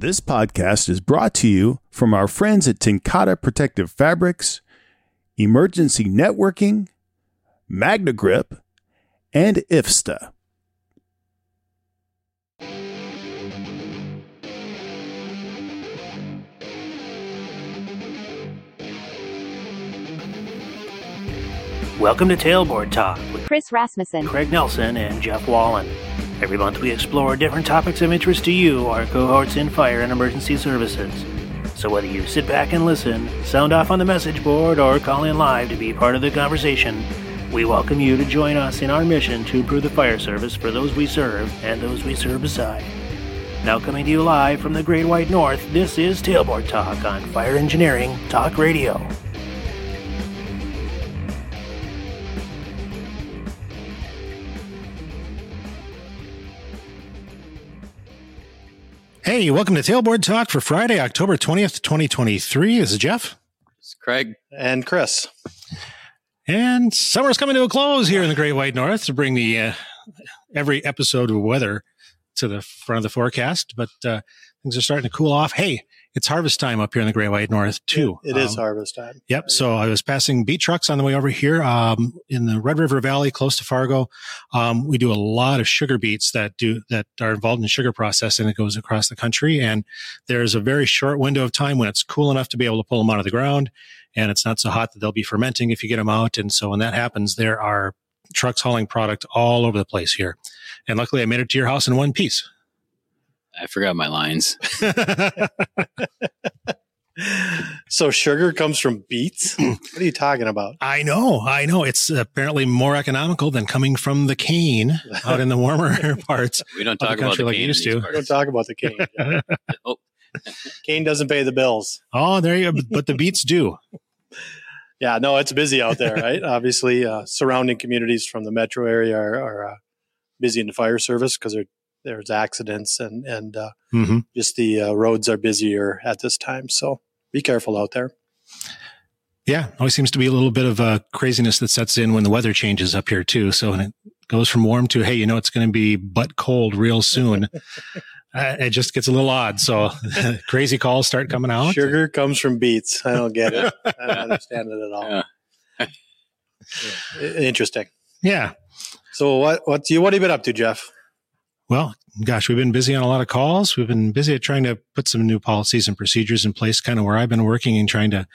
This podcast is brought to you from our friends at TenCate Protective Fabrics, Emergency Networking, MagneGrip, and IFSTA. Welcome to Tailboard Talk with Chris Rasmussen. Craig Nelson and Jeff Wallin. Every month we explore different topics of interest to you, our cohorts in fire and emergency services. So whether you sit back and listen, sound off on the message board, or call in live to be part of the conversation, we welcome you to join us in our mission to improve the fire service for those we serve and those we serve beside. Now coming to you live from the Great White North, this is Tailboard Talk on Fire Engineering Talk Radio. Hey, welcome to Tailboard Talk for Friday, October 20th, 2023. This is Jeff. It's Craig. and Chris. And summer's coming to a close here in the Great White North to bring the uh, every episode of weather to the front of the forecast. But uh, things are starting to cool off. Hey, it's harvest time up here in the Great White North too. It is Um, harvest time. Yep. So I was passing beet trucks on the way over here um, in the Red River Valley, close to Fargo. Um, we do a lot of sugar beets that do that are involved in sugar processing that goes across the country. And there's a very short window of time when it's cool enough to be able to pull them out of the ground, and it's not so hot that they'll be fermenting if you get them out. And so when that happens, there are trucks hauling product all over the place here. And luckily, I made it to your house in one piece. I forgot my lines. So sugar comes from beets? what are you talking about? I know, I know. It's apparently more economical than coming from the cane out in the warmer parts. We don't the talk about country the like you cane in used these to. Don't parts. talk about the cane. Jeff. Oh, cane doesn't pay the bills. Oh, there you go. But the beets do. Yeah, no, it's busy out there, right? Obviously, uh, surrounding communities from the metro area are, are uh, busy in the fire service because there's accidents and and uh, hmm just the uh, roads are busier at this time. So be careful out there. Yeah, always seems to be a little bit of a craziness that sets in when the weather changes up here too. So when it goes from warm to hey, you know it's going to be butt cold real soon. uh, it just gets a little odd. So crazy calls start coming out. Sugar comes from beets. I don't get it. I don't understand it at all. Yeah. I- Interesting. Yeah. So what what you what have you been up to, Jeff? Well, gosh, we've been busy on a lot of calls. We've been busy at trying to put some new policies and procedures in place, kind of where I've been working and trying to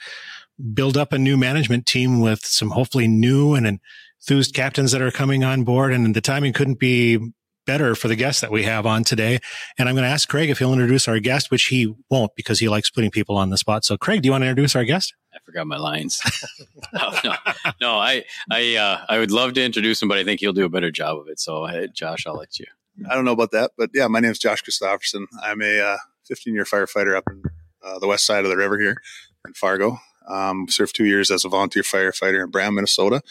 build up a new management team with some hopefully new and enthused captains that are coming on board. And the timing couldn't be better for the guest that we have on today. And I'm going to ask Craig if he'll introduce our guest, which he won't because he likes putting people on the spot. So, Craig, do you want to introduce our guest? I forgot my lines. no, no, no, I, I, uh, I would love to introduce him, but I think he'll do a better job of it. So, uh, Josh, I'll let you. I don't know about that, but yeah, my name is Josh Christofferson. I'm a uh, 15 year firefighter up in uh, the west side of the river here in Fargo. Um, served two years as a volunteer firefighter in Brown, Minnesota,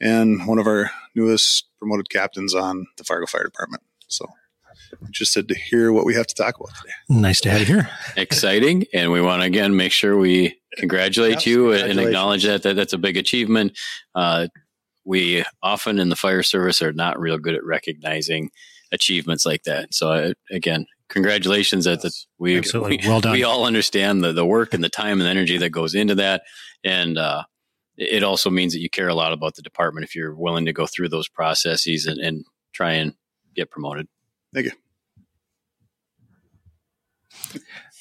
and one of our newest promoted captains on the Fargo Fire Department. So, interested to hear what we have to talk about today. Nice to have you here. Exciting, and we want to again make sure we congratulate Yes, you and acknowledge that, that that's a big achievement. Uh, we often in the fire service are not real good at recognizing achievements like that. So, uh, again, congratulations that that we Absolutely. we- Well done. we all understand the, the work and the time and the energy that goes into that. And uh, it also means that you care a lot about the department if you're willing to go through those processes and, and try and get promoted. Thank you.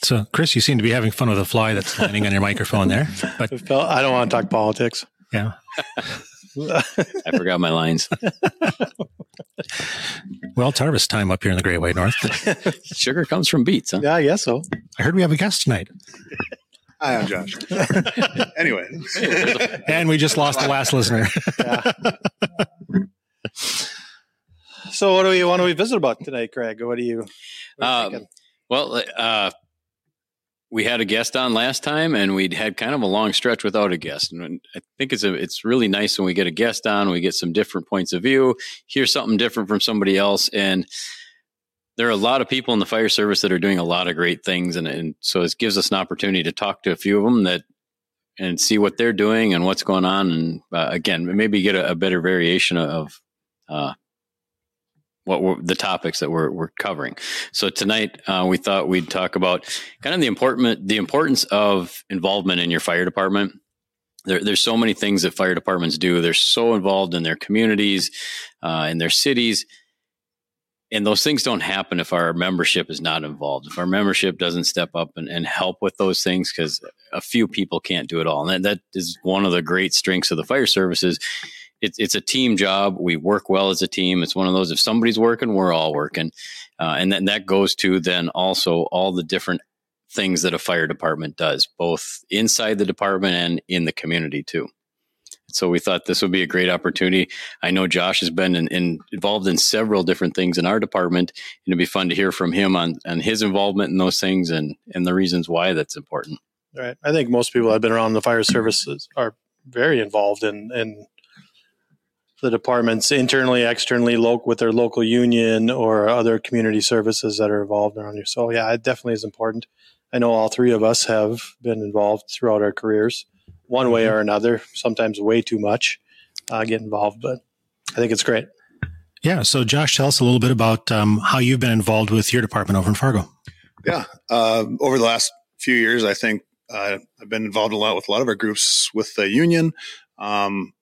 So, Chris, you seem to be having fun with a fly that's landing on your microphone there. But I don't want to talk politics. yeah. I forgot my lines. Well, it's harvest time up here in the Great White North. Sugar comes from beets, huh? yeah, I guess so. I heard we have a guest tonight. Hi, I'm Josh. anyway, And we just lost the last listener. Yeah. so what do we want to visit about tonight, Craig? What do you? What are you Um, thinking? Well, uh, we had a guest on last time, and we'd had kind of a long stretch without a guest. And I think it's a, it's really nice when we get a guest on. We get some different points of view, hear something different from somebody else, and there are a lot of people in the fire service that are doing a lot of great things, and, and so it gives us an opportunity to talk to a few of them that and see what they're doing and what's going on, and uh, again, maybe get a, a better variation of uh, what were the topics that we're, we're covering. So tonight, uh, we thought we'd talk about kind of the important, the importance of involvement in your fire department. There, there's so many things that fire departments do. They're so involved in their communities, uh, in their cities. And those things don't happen if our membership is not involved. If our membership doesn't step up and, and help with those things, because a few people can't do it all. And that, that is one of the great strengths of the fire services it's it's a team job. We work well as a team. It's one of those if somebody's working, we're all working, uh, and then that goes to then also all the different things that a fire department does, both inside the department and in the community too. So we thought this would be a great opportunity. I know Josh has been in, in, involved in several different things in our department, and it'd be fun to hear from him on, his involvement in those things and, and the reasons why that's important. Right. I think most people that have been around the fire services are very involved in, in the departments internally, externally, local with their local union or other community services that are involved around you. So yeah, it definitely is important. I know all three of us have been involved throughout our careers, one way mm-hmm. or another. Sometimes way too much uh, get involved, but I think it's great. Yeah. So, Josh, tell us a little bit about um, how you've been involved with your department over in Fargo. Yeah. Uh, over the last few years, I think uh, I've been involved a lot with a lot of our groups with the union. Um,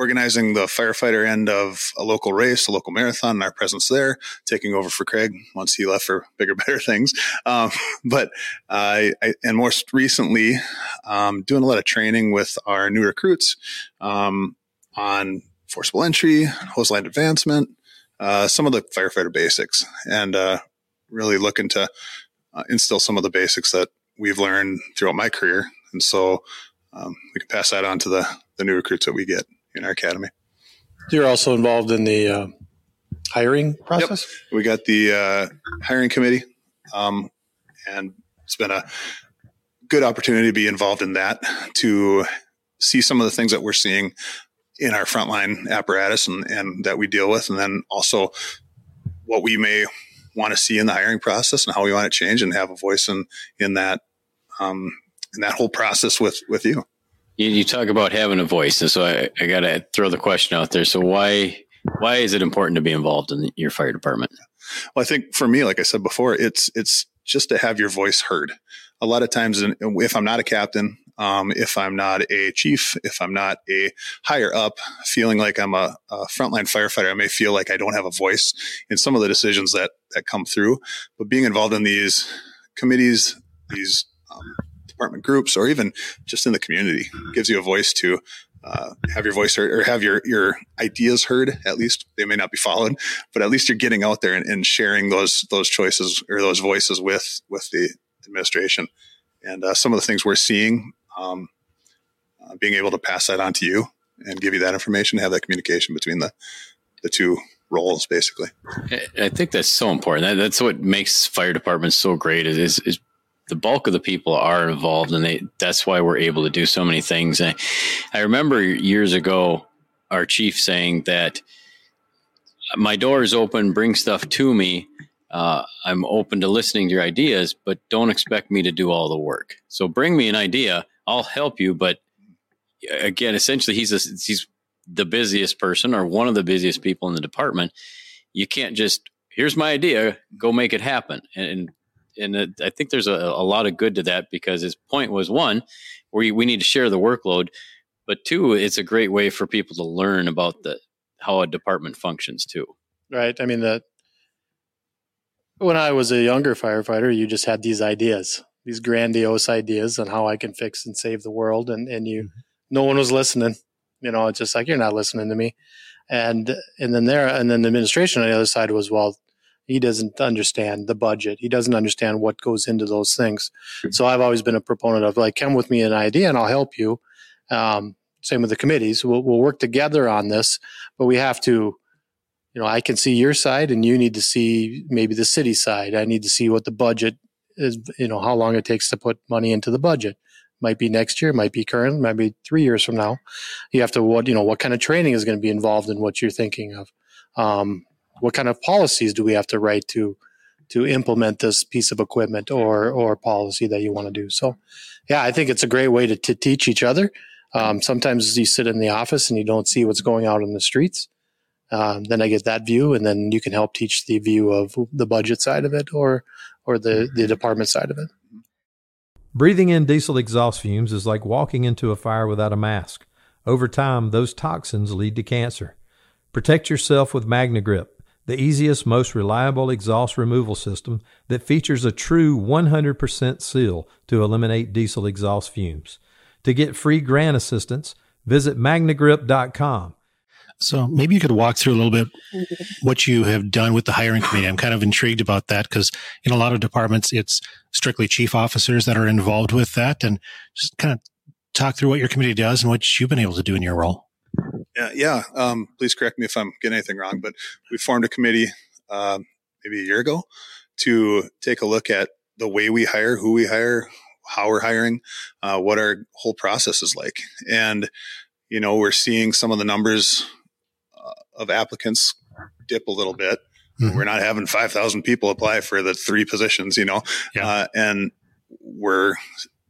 organizing the firefighter end of a local race, a local marathon, and our presence there, taking over for Craig once he left for bigger, better things. Um, but I, and most recently, um, doing a lot of training with our new recruits um, on forcible entry, hose line advancement, uh, some of the firefighter basics, and uh, really looking to uh, instill some of the basics that we've learned throughout my career. And so um, we can pass that on to the, the new recruits that we get in our academy. You're also involved in the uh, hiring process. Yep. We got the uh, hiring committee, um, and it's been a good opportunity to be involved in that to see some of the things that we're seeing in our frontline apparatus and, and that we deal with, and then also what we may want to see in the hiring process and how we want to change and have a voice in in that um, in that whole process with with you. You, you talk about having a voice, and so I, I got to throw the question out there. So why why is it important to be involved in your fire department? Well, I think for me, like I said before, it's it's just to have your voice heard. A lot of times, if I'm not a captain, um, if I'm not a chief, if I'm not a higher up, feeling like I'm a, a, frontline firefighter, I may feel like I don't have a voice in some of the decisions that that come through. But being involved in these committees, these um, department groups or even just in the community. Gives you a voice to uh, have your voice heard or have your your ideas heard at least. They may not be followed but at least you're getting out there and, and sharing those those choices or those voices with with the administration. And uh, some of the things we're seeing um, uh, being able to pass that on to you and give you that information have that communication between the the two roles basically. I think that's so important. That's what makes fire departments so great is, is the bulk of the people are involved and they that's why we're able to do so many things. And i remember years ago our chief saying that my door is open bring stuff to me. Uh, i'm open to listening to your ideas but don't expect me to do all the work. So bring me an idea. I'll help you. But again essentially he's a, he's the busiest person or one of the busiest people in the department. You can't just here's my idea go make it happen. And and it, I think there's a, a lot of good to that because his point was one, we we need to share the workload, but two, it's a great way for people to learn about the how a department functions too. Right. I mean that when I was a younger firefighter, you just had these ideas, these grandiose ideas on how I can fix and save the world, and and you, mm-hmm. no one was listening. You know, it's just like you're not listening to me, and and then there, and then the administration on the other side was well he doesn't understand the budget. He doesn't understand what goes into those things. So I've always been a proponent of like, come with me an idea and I'll help you. Um, same with the committees. We'll, we'll work together on this, but we have to, you know, I can see your side and you need to see maybe the city side. I need to see what the budget is, you know, how long it takes to put money into the budget. Might be next year, might be current, might be three years from now. You have to what you know what kind of training is going to be involved in what you're thinking of. Um, what kind of policies do we have to write to to implement this piece of equipment or or policy that you want to do. So, yeah, I think it's a great way to, to teach each other. Um, sometimes you sit in the office and you don't see what's going out in the streets. um, then I get that view, and then you can help teach the view of the budget side of it or or the the department side of it. Breathing in diesel exhaust fumes is like walking into a fire without a mask. Over time, those toxins lead to cancer. Protect yourself with MagneGrip, the easiest, most reliable exhaust removal system that features a true 100% seal to eliminate diesel exhaust fumes. To get free grant assistance, visit magnegrip.com. So maybe you could walk through a little bit what you have done with the hiring committee. I'm kind of intrigued about that because in a lot of departments, it's strictly chief officers that are involved with that and just kind of talk through what your committee does and what you've been able to do in your role. Yeah, yeah. Um, please correct me if I'm getting anything wrong, but we formed a committee um, maybe a year ago to take a look at the way we hire, who we hire, how we're hiring, uh, what our whole process is like, and you know we're seeing some of the numbers of applicants dip a little bit. Mm-hmm. We're not having 5,000 people apply for the three positions, you know, yeah. uh, and we're,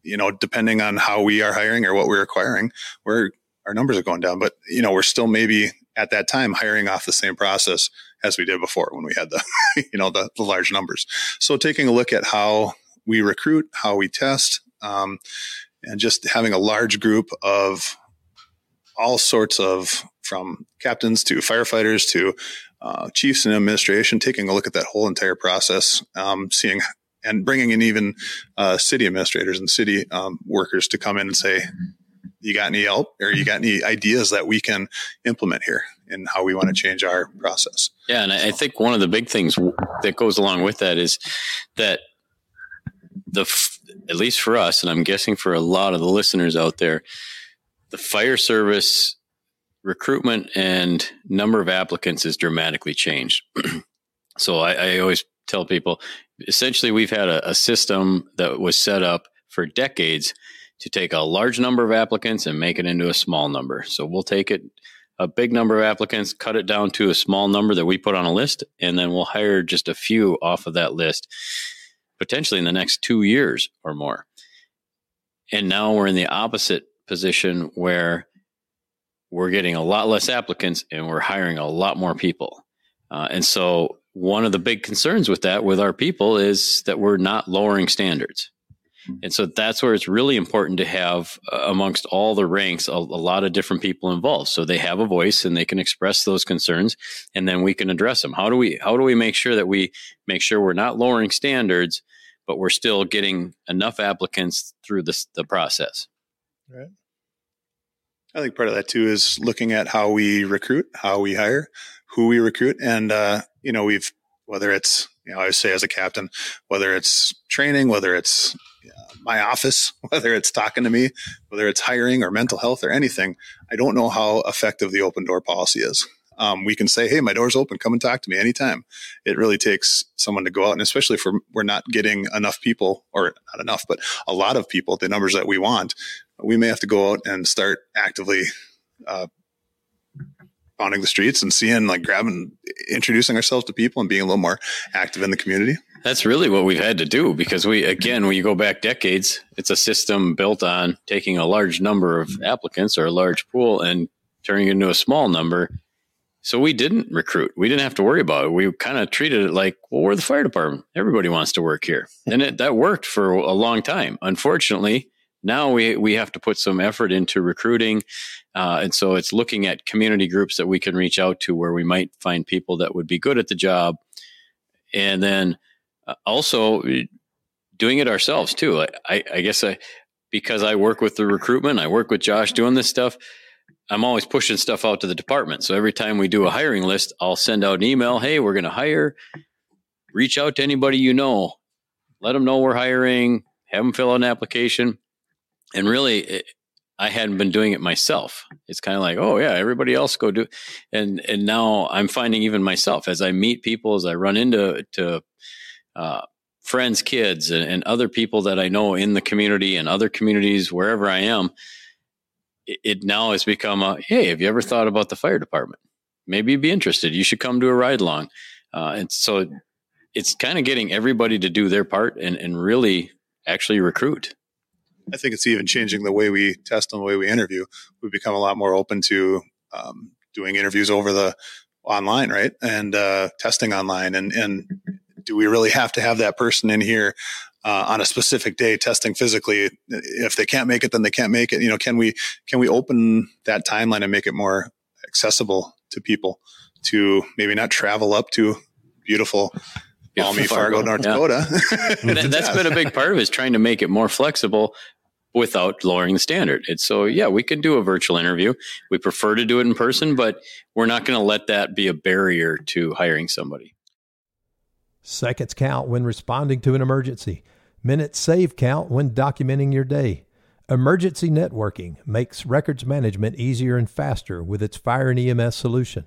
you know, depending on how we are hiring or what we're acquiring, we're, our numbers are going down, but you know, we're still maybe at that time hiring off the same process as we did before when we had the, you know, the, the large numbers. So taking a look at how we recruit, how we test, um, and just having a large group of all sorts of from captains to firefighters to uh, chiefs and administration, taking a look at that whole entire process, um, seeing and bringing in even uh, city administrators and city um, workers to come in and say, "You got any help, or you got any ideas that we can implement here in how we want to change our process?" Yeah, and I think one of the big things that goes along with that is that the at least for us, and I'm guessing for a lot of the listeners out there, the fire service recruitment and number of applicants is dramatically changed. so I, I, always tell people essentially we've had a, a system that was set up for decades to take a large number of applicants and make it into a small number. So we'll take it a big number of applicants, cut it down to a small number that we put on a list, and then we'll hire just a few off of that list, potentially in the next two years or more. And now we're in the opposite position where we're getting a lot less applicants and we're hiring a lot more people. Uh, and so, one of the big concerns with that, with our people, is that we're not lowering standards. And so that's where it's really important to have uh, amongst all the ranks a, a, lot of different people involved, so they have a voice and they can express those concerns, and then we can address them. How do we how do we make sure that we make sure we're not lowering standards, but we're still getting enough applicants through this the process? Right. I think part of that too is looking at how we recruit, how we hire, who we recruit, and uh, you know we've whether it's you know I say as a captain, whether it's training, whether it's my office, whether it's talking to me, whether it's hiring or mental health or anything. I don't know how effective the open door policy is. Um, we can say, "Hey, my door's open. Come and talk to me anytime." It really takes someone to go out, and especially if we're, we're not getting enough people, or not enough, but a lot of people, the numbers that we want we may have to go out and start actively uh, pounding the streets and seeing like grabbing introducing ourselves to people and being a little more active in the community that's really what we've had to do because we again when you go back decades it's a system built on taking a large number of applicants or a large pool and turning it into a small number. So we didn't recruit. We didn't have to worry about it. We kind of treated it like well we're the fire department. Everybody wants to work here. And it, that worked for a long time. Unfortunately now we we have to put some effort into recruiting, uh, and so it's looking at community groups that we can reach out to where we might find people that would be good at the job, and then Uh, also doing it ourselves too. I, I guess I because I work with the recruitment, I work with Josh doing this stuff. I'm always pushing stuff out to the department. So every time we do a hiring list, I'll send out an email. Hey, we're going to hire. Reach out to anybody you know. Let them know we're hiring. Have them fill out an application and really it, I hadn't been doing it myself. It's kind of like, oh yeah, everybody else go do, and and now I'm finding even myself as I meet people, as I run into to uh, friends, kids, and, and, other people that I know in the community and other communities wherever I am. It, it now has become a hey, have you ever thought about the fire department? Maybe you'd be interested. You should come to a ride along, uh, and so it's kind of getting everybody to do their part and and really actually recruit. I think it's even changing the way we test and the way we interview. We've become a lot more open to um, doing interviews over the online, right? And uh, testing online. And and do we really have to have that person in here uh, on a specific day testing physically? If they can't make it, then they can't make it. You know, can we can we open that timeline and make it more accessible to people to maybe not travel up to beautiful balmy Fargo, North yeah. Dakota. that, has been a big part of it is trying to make it more flexible without lowering the standard. It's so yeah, we can do a virtual interview. We prefer to do it in person, but we're not going to let that be a barrier to hiring somebody. Seconds count when responding to an emergency. Minutes save count when documenting your day. Emergency networking makes records management easier and faster with its fire and EMS solution.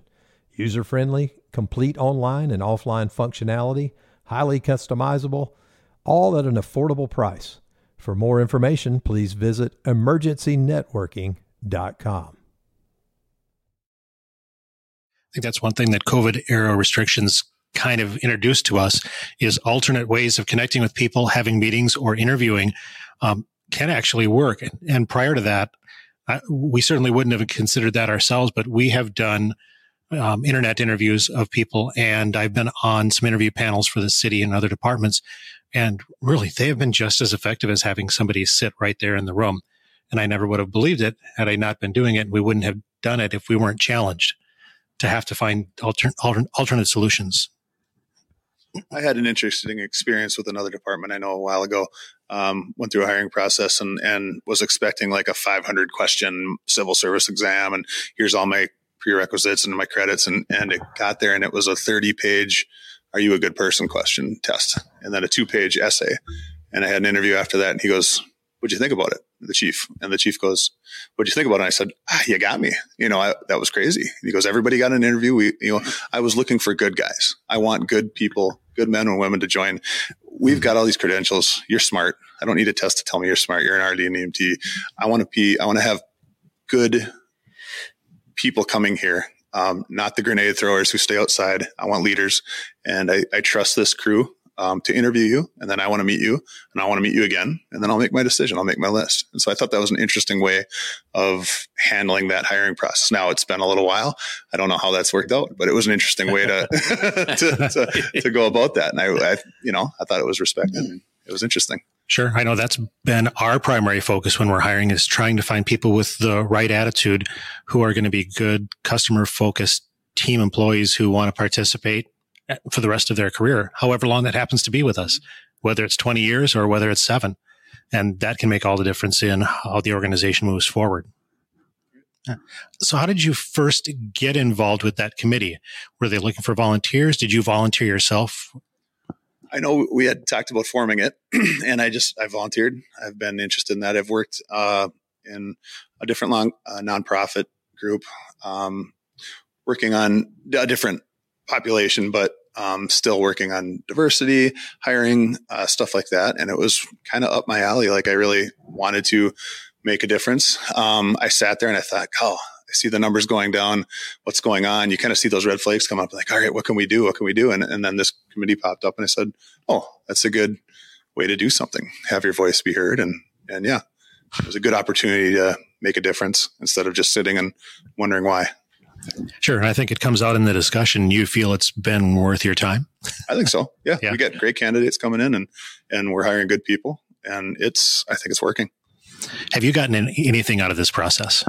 User friendly, complete online and offline functionality, highly customizable, all at an affordable price. For more information, please visit emergencynetworking.com. I think that's one thing that COVID era restrictions kind of introduced to us is alternate ways of connecting with people, having meetings or interviewing um, can actually work. And prior to that, I, we certainly wouldn't have considered that ourselves, but we have done um, internet interviews of people, and I've been on some interview panels for the city and other departments. And really, they have been just as effective as having somebody sit right there in the room. And I never would have believed it had I not been doing it. We wouldn't have done it if we weren't challenged to have to find alter, alter, alternate solutions. I had an interesting experience with another department I know a while ago. Um, went through a hiring process and, and was expecting like a 500 question civil service exam. And here's all my prerequisites and my credits and, and it got there and it was a 30 page, are you a good person question test and then a two page essay. And I had an interview after that and he goes, what'd you think about it? The chief and the chief goes, what'd you think about it? And I said, ah, you got me. You know, I, that was crazy. And he goes, everybody got an interview. We, you know, I was looking for good guys. I want good people, good men and women to join. We've got all these credentials. You're smart. I don't need a test to tell me you're smart. You're an RD and EMT. I want to be, I want to have good people coming here, um, not the grenade throwers who stay outside. I want leaders, and I, I trust this crew um, to interview you, and then I want to meet you, and I want to meet you again, and then I'll make my decision. I'll make my list. And so I thought that was an interesting way of handling that hiring process. Now it's been a little while. I don't know how that's worked out, but it was an interesting way to to, to, to, go about that. And I, I, you know, I thought it was respected. It was interesting. Sure. I know that's been our primary focus when we're hiring is trying to find people with the right attitude who are going to be good customer focused team employees who want to participate for the rest of their career, however long that happens to be with us, whether it's 20 years or whether it's seven. And that can make all the difference in how the organization moves forward. So, how did you first get involved with that committee? Were they looking for volunteers? Did you volunteer yourself? I know we had talked about forming it, and I just I volunteered. I've been interested in that. I've worked uh, in a different long, uh, nonprofit group, um, working on a different population, but um, still working on diversity, hiring, uh, stuff like that. And it was kind of up my alley. Like I really wanted to make a difference. Um, I sat there and I thought, oh, I see the numbers going down. What's going on? You kind of see those red flags come up. Like, all right, what can we do? What can we do? And, and then this committee popped up, and I said, oh, that's a good way to do something. Have your voice be heard, and and yeah, it was a good opportunity to make a difference instead of just sitting and wondering why. Sure. And I think it comes out in the discussion. You feel it's been worth your time? I think so. Yeah. yeah. We get great candidates coming in and, and we're hiring good people and it's, I think it's working. Have you gotten anything out of this process?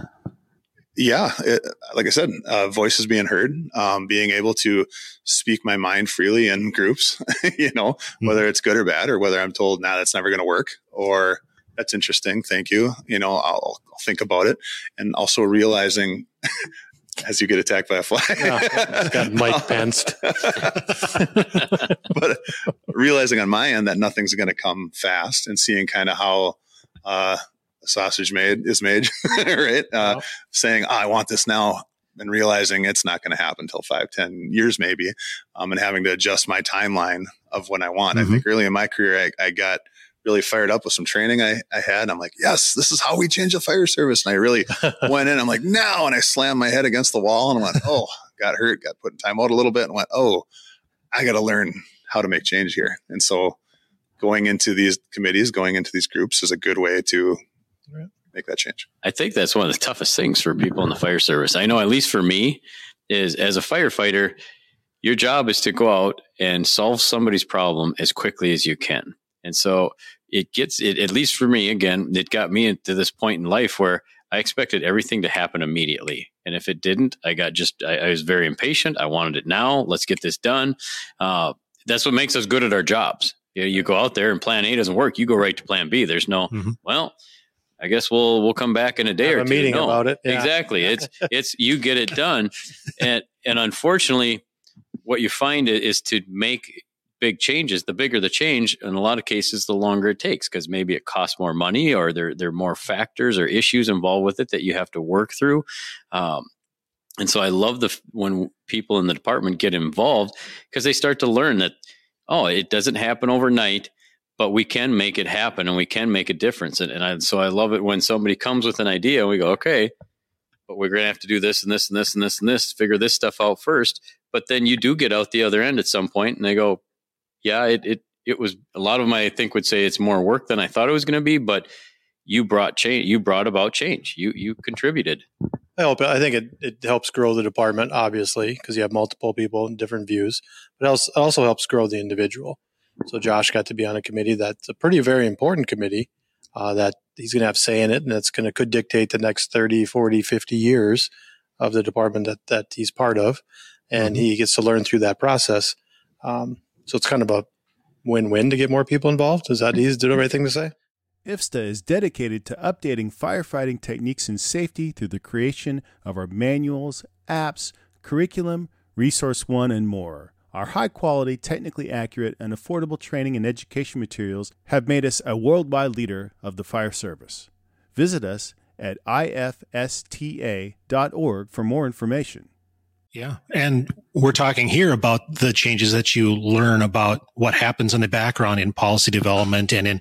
yeah, it, like I said, uh, voices being heard, um, being able to speak my mind freely in groups, you know, mm-hmm. whether it's good or bad, or whether I'm told, nah, that's never going to work, or that's interesting, thank you, you know, I'll, I'll think about it. And also realizing as you get attacked by a fly. yeah, got Mike Pence. but realizing on my end that nothing's going to come fast and seeing kind of how, uh, sausage made is made, right? Uh, saying, oh, I want this now and realizing it's not going to happen until five, ten years maybe, um, and having to adjust my timeline of when I want. Mm-hmm. I think early in my career, I, I, got really fired up with some training I, I had. I'm like, yes, this is how we change the fire service. And I really went in, I'm like, now, and I slammed my head against the wall and I went, oh, got hurt, got put in time out a little bit and went, oh, I got to learn how to make change here. And so going into these committees, going into these groups is a good way to make that change. I think that's one of the toughest things for people in the fire service. I know, at least for me, is as a firefighter, your job is to go out and solve somebody's problem as quickly as you can. And so it gets it, at least for me, again, it got me to this point in life where I expected everything to happen immediately. And if it didn't, I got just, I, I was very impatient. I wanted it now. Let's get this done. Uh, that's what makes us good at our jobs. You, know, you go out there and plan A doesn't work. You go right to plan B. There's no, mm-hmm. well, I guess we'll we'll come back in a day Have or a two. meeting no, about it. Yeah. Exactly. It's it's you get it done, and and unfortunately, what you find is to make big changes. The bigger the change, in a lot of cases, the longer it takes because maybe it costs more money, or there there are more factors or issues involved with it that you have to work through. Um, and so I love the when people in the department get involved because they start to learn that oh, it doesn't happen overnight but we can make it happen and we can make a difference. And, and I, so I love it when somebody comes with an idea and we go, okay, but we're going to have to do this and this and this and this and this, figure this stuff out first. But then you do get out the other end at some point and they go, yeah, it, it, it was a lot of my, I think would say it's more work than I thought it was going to be, but you brought change, you brought about change. You, you contributed. I hope, I think it, it helps grow the department, obviously, because you have multiple people and different views, but it also helps grow the individual. So Josh got to be on a committee that's a pretty very important committee uh, that he's going to have say in it, and that's going to could dictate the next 30, 40, 50 years of the department that, that he's part of. And mm-hmm. he gets to learn through that process. Um, so it's kind of a win-win to get more people involved. Is that easy? The right thing to say? IFSTA is dedicated to updating firefighting techniques and safety through the creation of our manuals, apps, curriculum, Resource One, and more. Our high quality, technically accurate, and affordable training and education materials have made us a worldwide leader of the fire service. Visit us at ifsta.org for more information. Yeah. And we're talking here about the changes that you learn about what happens in the background in policy development and in,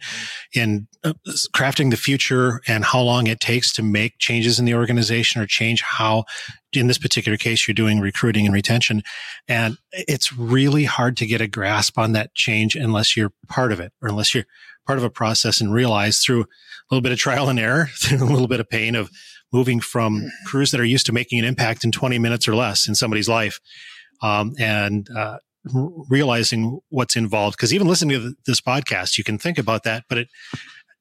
in uh, crafting the future and how long it takes to make changes in the organization or change how, in this particular case, you're doing recruiting and retention. And it's really hard to get a grasp on that change unless you're part of it or unless you're part of a process and realize through a little bit of trial and error, through a little bit of pain of moving from crews that are used to making an impact in 20 minutes or less in somebody's life um, and uh, r- realizing what's involved. Because even listening to this podcast, you can think about that, but it,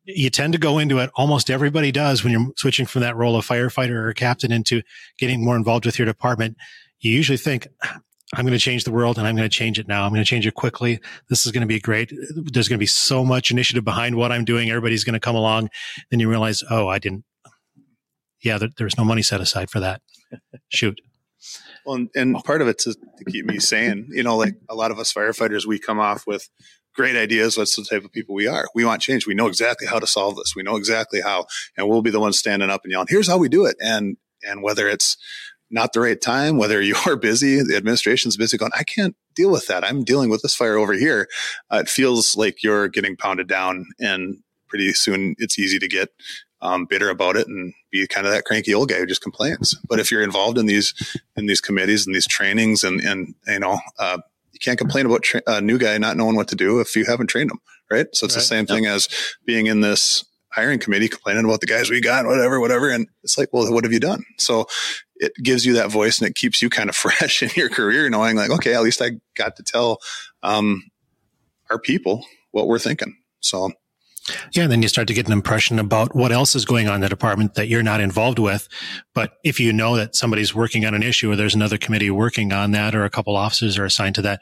you tend to go into it. Almost everybody does when you're switching from that role of firefighter or captain into getting more involved with your department. You usually think, I'm going to change the world and I'm going to change it now. I'm going to change it quickly. This is going to be great. There's going to be so much initiative behind what I'm doing. Everybody's going to come along. Then you realize, oh, I didn't, yeah, there, there's no money set aside for that. Shoot. Well, and, and part of it's to, to keep me sane. You know, like a lot of us firefighters, we come off with great ideas. That's the type of people we are. We want change. We know exactly how to solve this. We know exactly how, and we'll be the ones standing up and yelling, "Here's how we do it." And and whether it's not the right time, whether you're busy, the administration's busy, going, "I can't deal with that. I'm dealing with this fire over here." Uh, it feels like you're getting pounded down, and pretty soon it's easy to get um, bitter about it and be kind of that cranky old guy who just complains. But if you're involved in these in these committees and these trainings, and and you know, uh, you can't complain about tra- a new guy not knowing what to do if you haven't trained him, right? So it's right. the same thing as being in this hiring committee complaining about the guys we got, whatever, whatever. And it's like, well, what have you done? So it gives you that voice and it keeps you kind of fresh in your career, knowing like, okay, at least I got to tell um, our people what we're thinking. So yeah, and then you start to get an impression about what else is going on in the department that you're not involved with. But if you know that somebody's working on an issue or there's another committee working on that or a couple officers are assigned to that,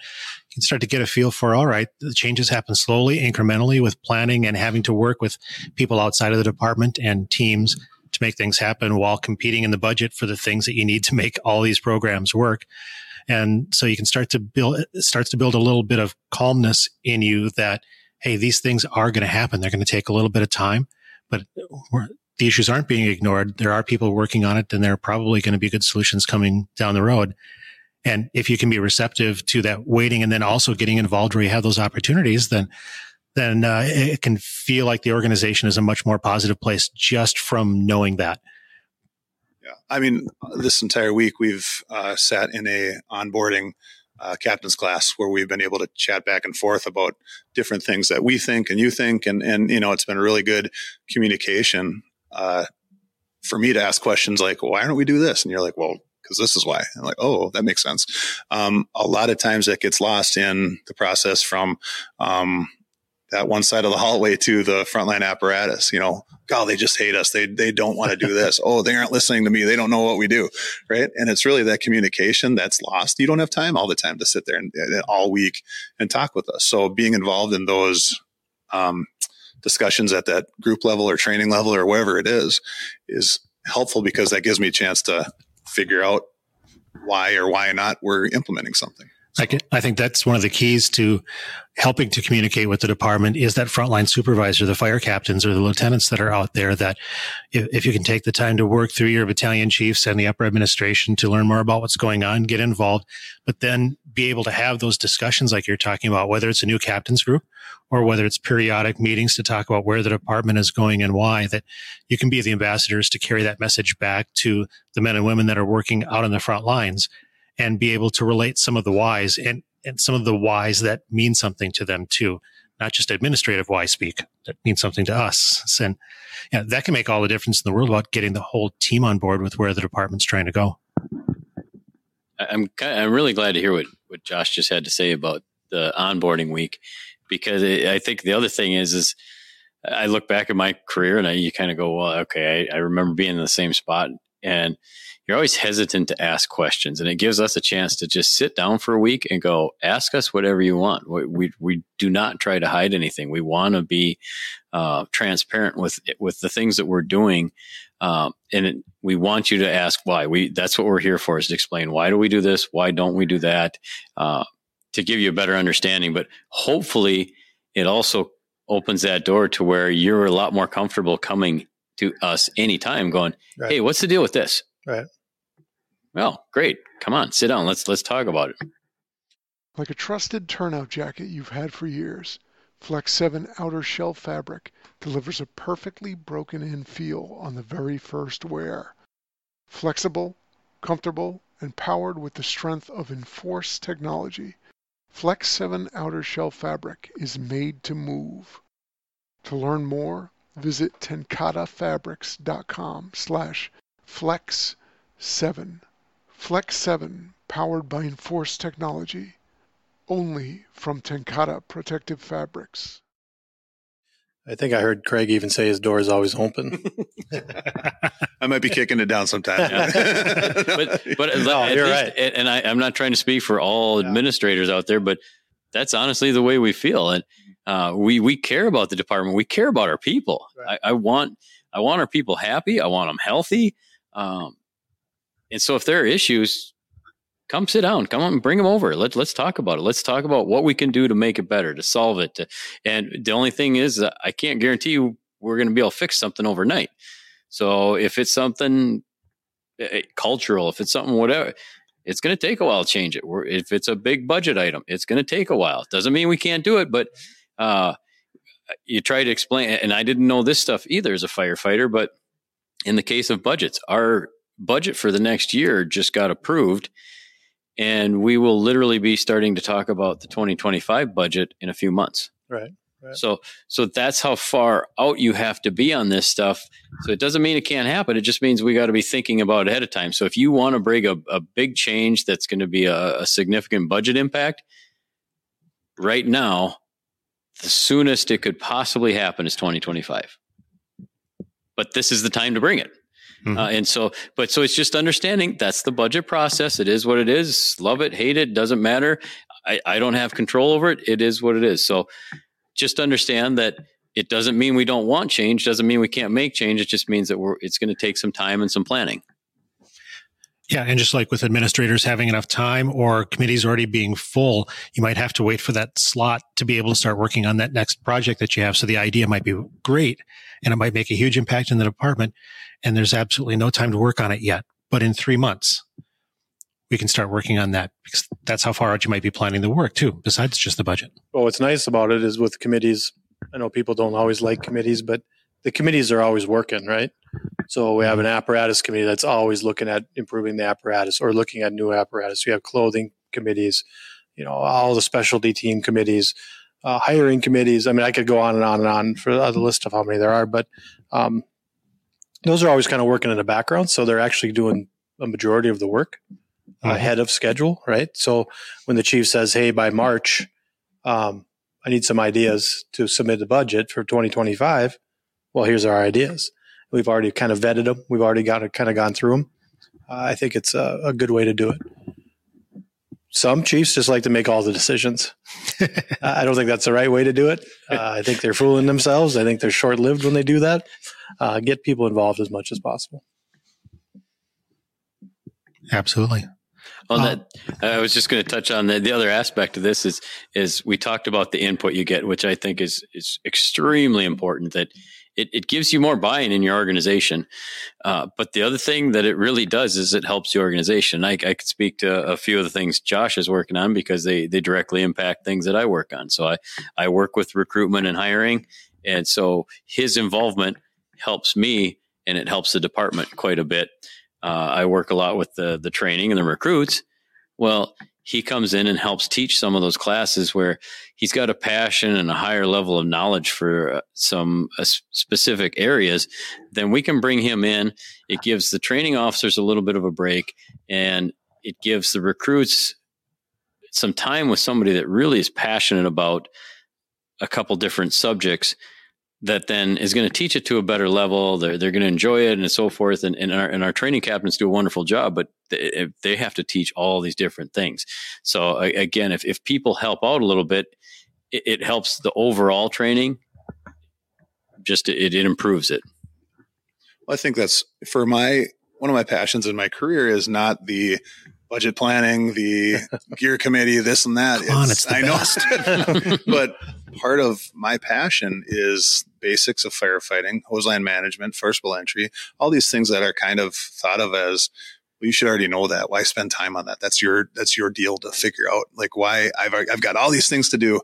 you can start to get a feel for, all right, the changes happen slowly, incrementally with planning and having to work with people outside of the department and teams to make things happen while competing in the budget for the things that you need to make all these programs work. And so you can start to build, it starts to build a little bit of calmness in you that hey, these things are going to happen. They're going to take a little bit of time, but the issues aren't being ignored. There are people working on it, and there are probably going to be good solutions coming down the road. And if you can be receptive to that waiting and then also getting involved where you have those opportunities, then then uh, it can feel like the organization is a much more positive place just from knowing that. Yeah, I mean, this entire week we've uh, sat in a onboarding uh, captain's class where we've been able to chat back and forth about different things that we think and you think, and and you know it's been a really good communication uh, for me to ask questions like, why don't we do this? And you're like, well, because this is why. I'm like, oh, that makes sense. Um, a lot of times that gets lost in the process from, um, that one side of the hallway to the frontline apparatus. You know, God, they just hate us. They they don't want to do this. oh, they aren't listening to me. They don't know what we do, right? And it's really that communication that's lost. You don't have time all the time to sit there and, and all week and talk with us. So being involved in those um, discussions at that group level or training level or wherever it is is helpful because that gives me a chance to figure out why or why not we're implementing something. I, can, I think that's one of the keys to helping to communicate with the department is that frontline supervisor, the fire captains or the lieutenants that are out there that if, if, you can take the time to work through your battalion chiefs and the upper administration to learn more about what's going on, get involved, but then be able to have those discussions like you're talking about, whether it's a new captains group or whether it's periodic meetings to talk about where the department is going and why, that you can be the ambassadors to carry that message back to the men and women that are working out on the front lines and be able to relate some of the whys and, and some of the whys that mean something to them too, not just administrative why speak that means something to us. And yeah, that can make all the difference in the world about getting the whole team on board with where the department's trying to go. I'm kind of, I'm really glad to hear what, what Josh just had to say about the onboarding week because I think the other thing is is I look back at my career and I, you kind of go, well, okay, I, I remember being in the same spot and you're always hesitant to ask questions and it gives us a chance to just sit down for a week and go ask us whatever you want. We we, we do not try to hide anything. We want to be uh, transparent with with the things that we're doing um, and it, we want you to ask why. We that's what we're here for is to explain why do we do this why don't we do that uh, to give you a better understanding. But hopefully it also opens that door to where you're a lot more comfortable coming to us anytime going right. hey what's the deal with this right well, great. Come on, sit down. Let's let's talk about it. Like a trusted turnout jacket you've had for years, Flex 7 outer shell fabric delivers a perfectly broken in feel on the very first wear. Flexible, comfortable, and powered with the strength of Enforce technology, Flex 7 outer shell fabric is made to move. To learn more, visit tencatefabrics.com slash flex 7. Flex 7 powered by Enforce technology. Only from TenCate Protective Fabrics. I think I heard Craig even say his door is always open. I might be kicking it down sometime. Yeah. but but no, you're least, right. And I, am not trying to speak for all yeah. administrators out there, but that's honestly the way we feel. And uh, we we care about the department. We care about our people. Right. I, I, want I want our people happy. I want them healthy. Um, and so if there are issues, come sit down, come on, bring them over. Let's let's talk about it. Let's talk about what we can do to make it better, to solve it. To, and the only thing is, I can't guarantee you we're going to be able to fix something overnight. So if it's something eh, eh, cultural, if it's something whatever, it's going to take a while to change it. if it's a big budget item, it's going to take a while. Doesn't mean we can't do it, but uh, you try to explain. And I didn't know this stuff either as a firefighter, but in the case of budgets, our budget for the next year just got approved. And we will literally be starting to talk about the 2025 budget in a few months. Right. Right. So, so that's how far out you have to be on this stuff. So it doesn't mean it can't happen. It just means we got to be thinking about it ahead of time. So if you want to bring a, a big change that's going to be a, a significant budget impact, right now, the soonest it could possibly happen is 2025. But this is the time to bring it. Mm-hmm. Uh, and so, but so it's just understanding that's the budget process. It is what it is. Love it, hate it, doesn't matter. I, I don't have control over it. It is what it is. So just understand that it doesn't mean we don't want change. Doesn't mean we can't make change. It just means that we're, it's going to take some time and some planning. Yeah, and just like with administrators having enough time or committees already being full, you might have to wait for that slot to be able to start working on that next project that you have. So the idea might be great and it might make a huge impact in the department and there's absolutely no time to work on it yet. But in three months, we can start working on that because that's how far out you might be planning the work too, besides just the budget. Well, what's nice about it is with committees, I know people don't always like committees, but the committees are always working, right? So we have an apparatus committee that's always looking at improving the apparatus or looking at new apparatus. We have clothing committees, you know, all the specialty team committees, uh, hiring committees. I mean, I could go on and on and on for the list of how many there are, but um, those are always kind of working in the background. So they're actually doing a majority of the work Mhm. ahead of schedule, right? So when the chief says, "Hey, by March, um, I need some ideas to submit the budget for 2025," well, here's our ideas. We've already kind of vetted them. We've already got it, kind of gone through them. Uh, I think it's a, a good way to do it. Some chiefs just like to make all the decisions. I don't think that's the right way to do it. Uh, I think they're fooling themselves. I think they're short lived when they do that. Uh, get people involved as much as possible. Absolutely. Well, Uh, that, I was just going to touch on the, the other aspect of this is is we talked about the input you get, which I think is is extremely important. That it, it gives you more buy-in in your organization. Uh, but the other thing that it really does is it helps the organization. I, I could speak to a few of the things Josh is working on because they they directly impact things that I work on. So I I work with recruitment and hiring, and so his involvement helps me and it helps the department quite a bit. Uh, I work a lot with the the training and the recruits. Well, he comes in and helps teach some of those classes where he's got a passion and a higher level of knowledge for uh, some uh, specific areas. Then we can bring him in. It gives the training officers a little bit of a break, and it gives the recruits some time with somebody that really is passionate about a couple different subjects that then is going to teach it to a better level. They're, they're going to enjoy it and so forth. And, and, our, and our training captains do a wonderful job, but they, eh, they have to teach all these different things. So again, if, if people help out a little bit, it, it helps the overall training. Just it, it improves it. Well, I think that's for my one of my passions in my career is not the budget planning, the gear committee, this and that. Come on, it's the I know, but part of my passion is basics of firefighting, hose line management, first forcible entry, all these things that are kind of thought of as well, you should already know that. Why spend time on that? That's your that's your deal to figure out. Like why I've I've got all these things to do.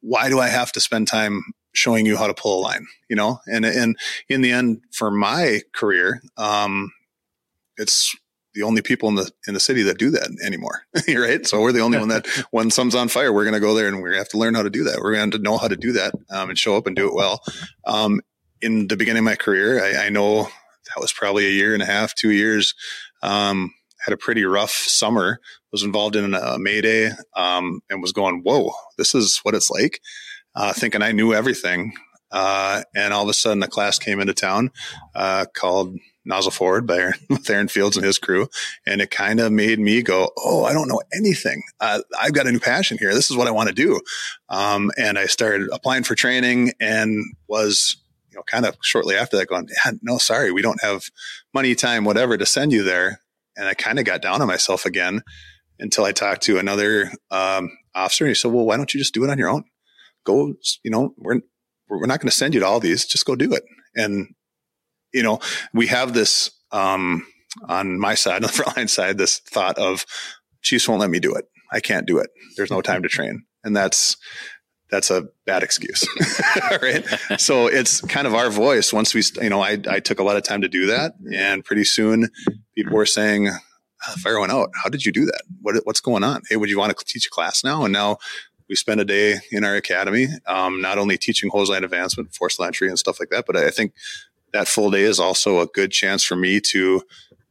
Why do I have to spend time showing you how to pull a line? You know, and and in the end, for my career, um, it's the only people in the in the city that do that anymore, right? So we're the only one that when something's on fire, we're going to go there and to have to learn how to do that. We're going to know how to do that um, and show up and do it well. Um, in the beginning of my career, I, I know that was probably a year and a half, two years. Um, had a pretty rough summer. Was involved in a Mayday um, and was going, "Whoa, this is what it's like." Uh, thinking I knew everything, uh, and all of a sudden, a class came into town uh, called Nozzle Forward by Aaron, with Aaron Fields and his crew, and it kind of made me go, "Oh, I don't know anything. Uh, I've got a new passion here. This is what I want to do." Um, and I started applying for training, and was you know kind of shortly after that going, yeah, "No, sorry, we don't have money, time, whatever to send you there." And I kind of got down on myself again until I talked to another um, officer, and he said, "Well, why don't you just do it on your own? Go, you know, we're we're not going to send you to all these. Just go do it." And you know, we have this um, on my side, on the frontline side, this thought of chiefs won't let me do it. I can't do it. There's no time to train, and that's that's a bad excuse, right? So it's kind of our voice. Once we, you know, I I took a lot of time to do that, and pretty soon people were saying, "Ah, "Fire went out. How did you do that? What what's going on? Hey, would you want to teach a class now?" And now we spend a day in our academy, um, not only teaching hose line advancement, force entry, and stuff like that, but I think that full day is also a good chance for me to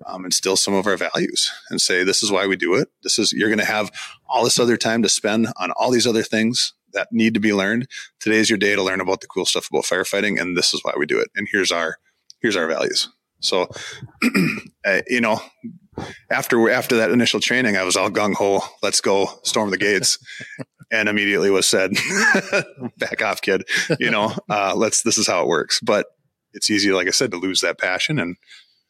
um, instill some of our values and say, this is why we do it. This is, you're going to have all this other time to spend on all these other things that need to be learned. Today's your day to learn about the cool stuff about firefighting. And this is why we do it. And here's our, here's our values. So, uh, you know, after, after that initial training, I was all gung ho, let's go storm the gates. and immediately was said, back off kid, you know, uh, let's, this is how it works. But it's easy, like I said, to lose that passion and,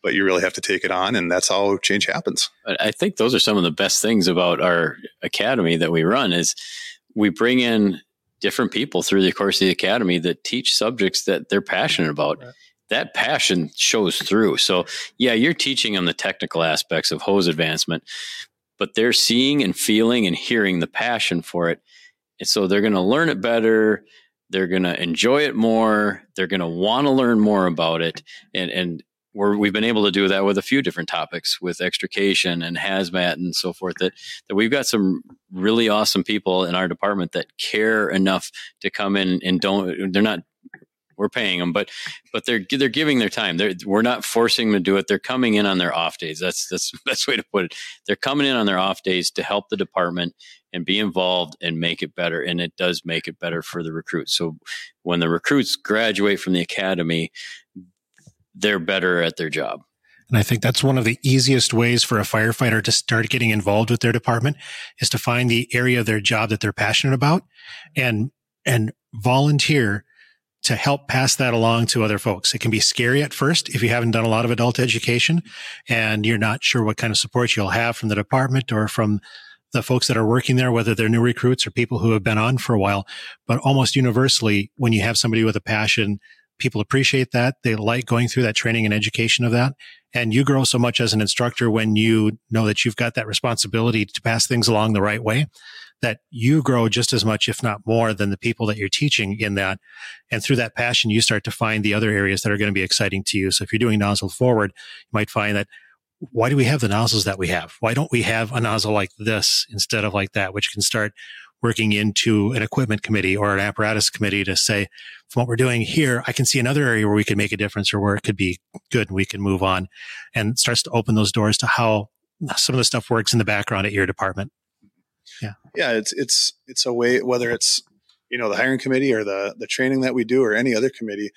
but you really have to take it on and that's how change happens. I think those are some of the best things about our academy that we run is we bring in different people through the course of the academy that teach subjects that they're passionate about. Right. That passion shows through. So yeah, you're teaching them the technical aspects of hose advancement, but they're seeing and feeling and hearing the passion for it. And so they're going to learn it better. They're going to enjoy it more. They're going to want to learn more about it. And, and we're, we've been able to do that with a few different topics with extrication and hazmat and so forth that, that we've got some really awesome people in our department that care enough to come in and don't, they're not, we're paying them, but but they're they're giving their time. They're, we're not forcing them to do it. They're coming in on their off days. That's that's the best way to put it. They're coming in on their off days to help the department and be involved and make it better. And it does make it better for the recruits. So when the recruits graduate from the academy, they're better at their job. And I think that's one of the easiest ways for a firefighter to start getting involved with their department is to find the area of their job that they're passionate about and, and volunteer to help pass that along to other folks. It can be scary at first if you haven't done a lot of adult education and you're not sure what kind of support you'll have from the department or from the folks that are working there, whether they're new recruits or people who have been on for a while. But almost universally, when you have somebody with a passion, people appreciate that. They like going through that training and education of that. And you grow so much as an instructor when you know that you've got that responsibility to pass things along the right way that you grow just as much, if not more than the people that you're teaching in that. And through that passion, you start to find the other areas that are going to be exciting to you. So if you're doing nozzle forward, you might find that why do we have the nozzles that we have? Why don't we have a nozzle like this instead of like that, which can start working into an equipment committee or an apparatus committee to say, from what we're doing here, I can see another area where we can make a difference or where it could be good and we can move on and starts to open those doors to how some of the stuff works in the background at your department. Yeah. Yeah. It's, it's, it's a way, whether it's, you know, the hiring committee or the, the training that we do or any other committee,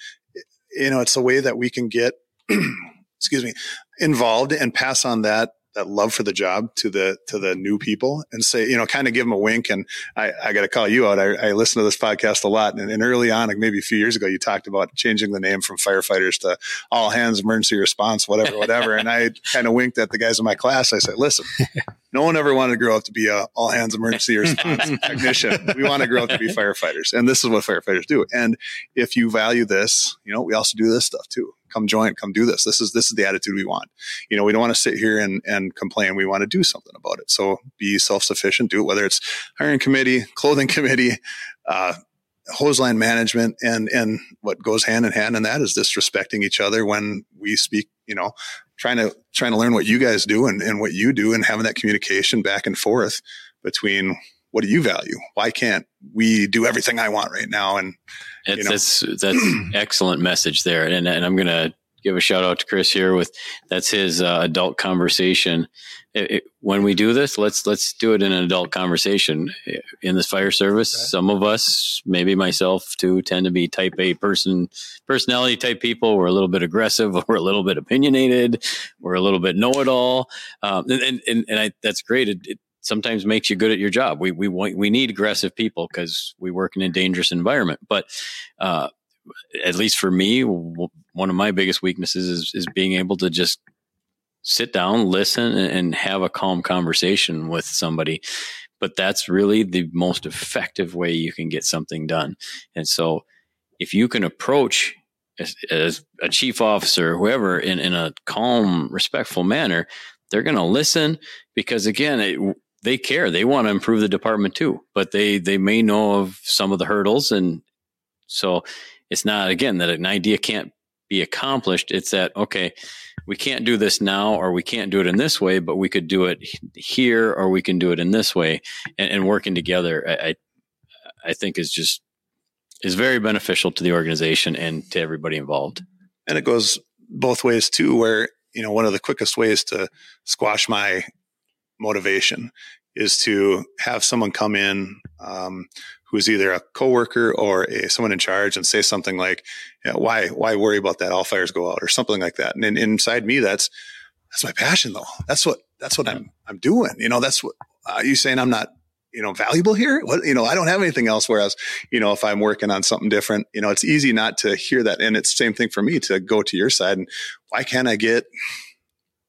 you know, it's a way that we can get, excuse me, involved and pass on that that love for the job to the to the new people and say you know kind of give them a wink and i, I got to call you out I, I, listen to this podcast a lot and, and, early on like maybe a few years ago you talked about changing the name from firefighters to all hands emergency response whatever whatever and i kind of winked at the guys in my class i said listen no one ever wanted to grow up to be a all hands emergency response technician we want to grow up to be firefighters and this is what firefighters do and if you value this you know we also do this stuff too come join, come do this. This is this is the attitude we want. You know, we don't want to sit here and and complain. We want to do something about it. So be self sufficient. Do it whether it's hiring committee, clothing committee, uh, hose line management, and and what goes hand in hand in that is disrespecting each other when we speak. You know, trying to trying to learn what you guys do and, and what you do, and having that communication back and forth between what do you value? Why can't we do everything I want right now? And it's, you know. that's that's excellent message there, and and I'm gonna give a shout out to Chris here with that's his uh, adult conversation. It, it, when we do this, let's let's do it in an adult conversation in this fire service. Right. Some of us, maybe myself too, tend to be type A person, personality type people. We're a little bit aggressive. We're a little bit opinionated. We're a little bit know it all. Um, and, and and I, that's great. It, it, sometimes makes you good at your job. We we want, we need aggressive people because we work in a dangerous environment. But uh, at least for me, one of my biggest weaknesses is is being able to just sit down, listen, and have a calm conversation with somebody. But that's really the most effective way you can get something done. And so, if you can approach as, as a chief officer, whoever, in, in a calm, respectful manner, they're going to listen because again, it, they care. They want to improve the department too, but they they may know of some of the hurdles, and so it's not again that an idea can't be accomplished. It's that okay, we can't do this now, or we can't do it in this way, but we could do it here, or we can do it in this way, and, and working together. I, I think is just is very beneficial to the organization and to everybody involved. And it goes both ways too, where you know one of the quickest ways to squash my motivation is to have someone come in um, who's either a coworker or a someone in charge and say something like, "Why why worry about that? All fires go out," or something like that. And in, inside me, that's that's my passion, though. That's what that's what I'm I'm doing. You know, that's what uh, you saying. I'm not you know valuable here. What you know, I don't have anything else. Whereas you know, if I'm working on something different, you know, it's easy not to hear that. And it's the same thing for me to go to your side and why can't I get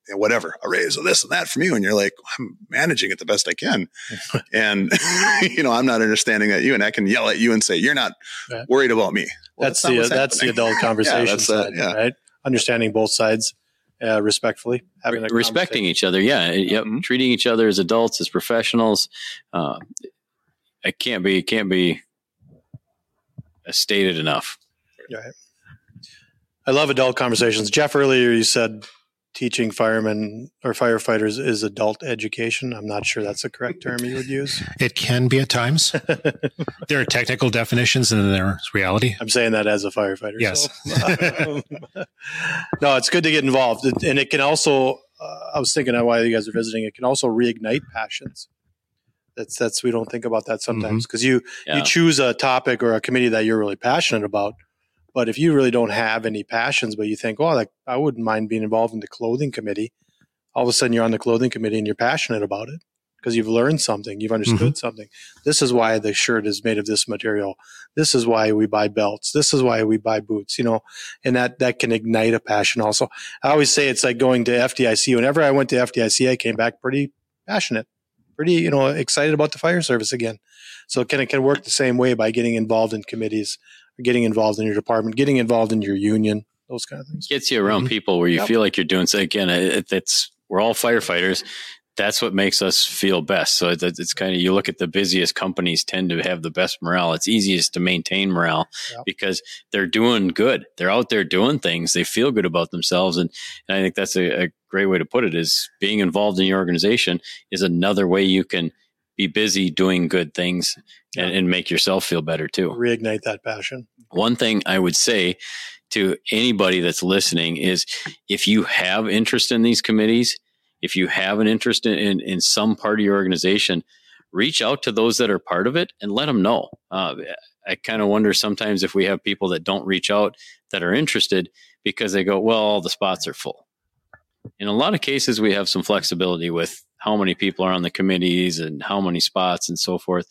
you whatever, a raise or this and that from you. And you're like, I'm managing it the best I can. and, you know, I'm not understanding that you and I can yell at you and say, you're not right. worried about me. Well, that's, that's, the, that's the adult conversation yeah, side, yeah. right? Understanding both sides. Uh, respectfully, having respecting each other, yeah, yep, mm-hmm. treating each other as adults, as professionals. Uh, it can't be can't be stated enough. Right. I love adult conversations. Jeff, earlier you said teaching firemen or firefighters is adult education. I'm not sure that's the correct term you would use. It can be at times. there are technical definitions and then there's reality. I'm saying that as a firefighter. Yes. so. no, it's good to get involved. And it can also, uh, I was thinking while you guys are visiting, it can also reignite passions. That's, that's, we don't think about that sometimes because you, Yeah. you choose a topic or a committee that you're really passionate about. But if you really don't have any passions, but you think, oh, like I wouldn't mind being involved in the clothing committee, all of a sudden you're on the clothing committee and you're passionate about it because you've learned something, you've mm-hmm. understood something. This is why the shirt is made of this material. This is why we buy belts. This is why we buy boots. You know, and that that can ignite a passion. Also, I always say it's like going to FDIC. Whenever I went to FDIC, I came back pretty passionate, pretty you know excited about the fire service again. So it can it can work the same way by getting involved in committees, getting involved in your department, getting involved in your union, those kind of things. gets you around mm-hmm. people where you Yep. feel like you're doing so again it, it's we're all firefighters. That's what makes us feel best. So it's, it's kind of you look at the busiest companies tend to have the best morale. It's easiest to maintain morale Yep. because they're doing good. They're out there doing things. They feel good about themselves. And, and i think that's a, a great way to put it is being involved in your organization is another way you can be busy doing good things and, and make yourself feel better too Reignite that passion. one thing I would say to anybody that's listening is if you have interest in these committees, if you have an interest in, in, in some part of your organization, reach out to those that are part of it and let them know. Uh, I kind of wonder sometimes if we have people that don't reach out that are interested because they go, well, all the spots are full. In a lot of cases, we have some flexibility with how many people are on the committees and how many spots and so forth.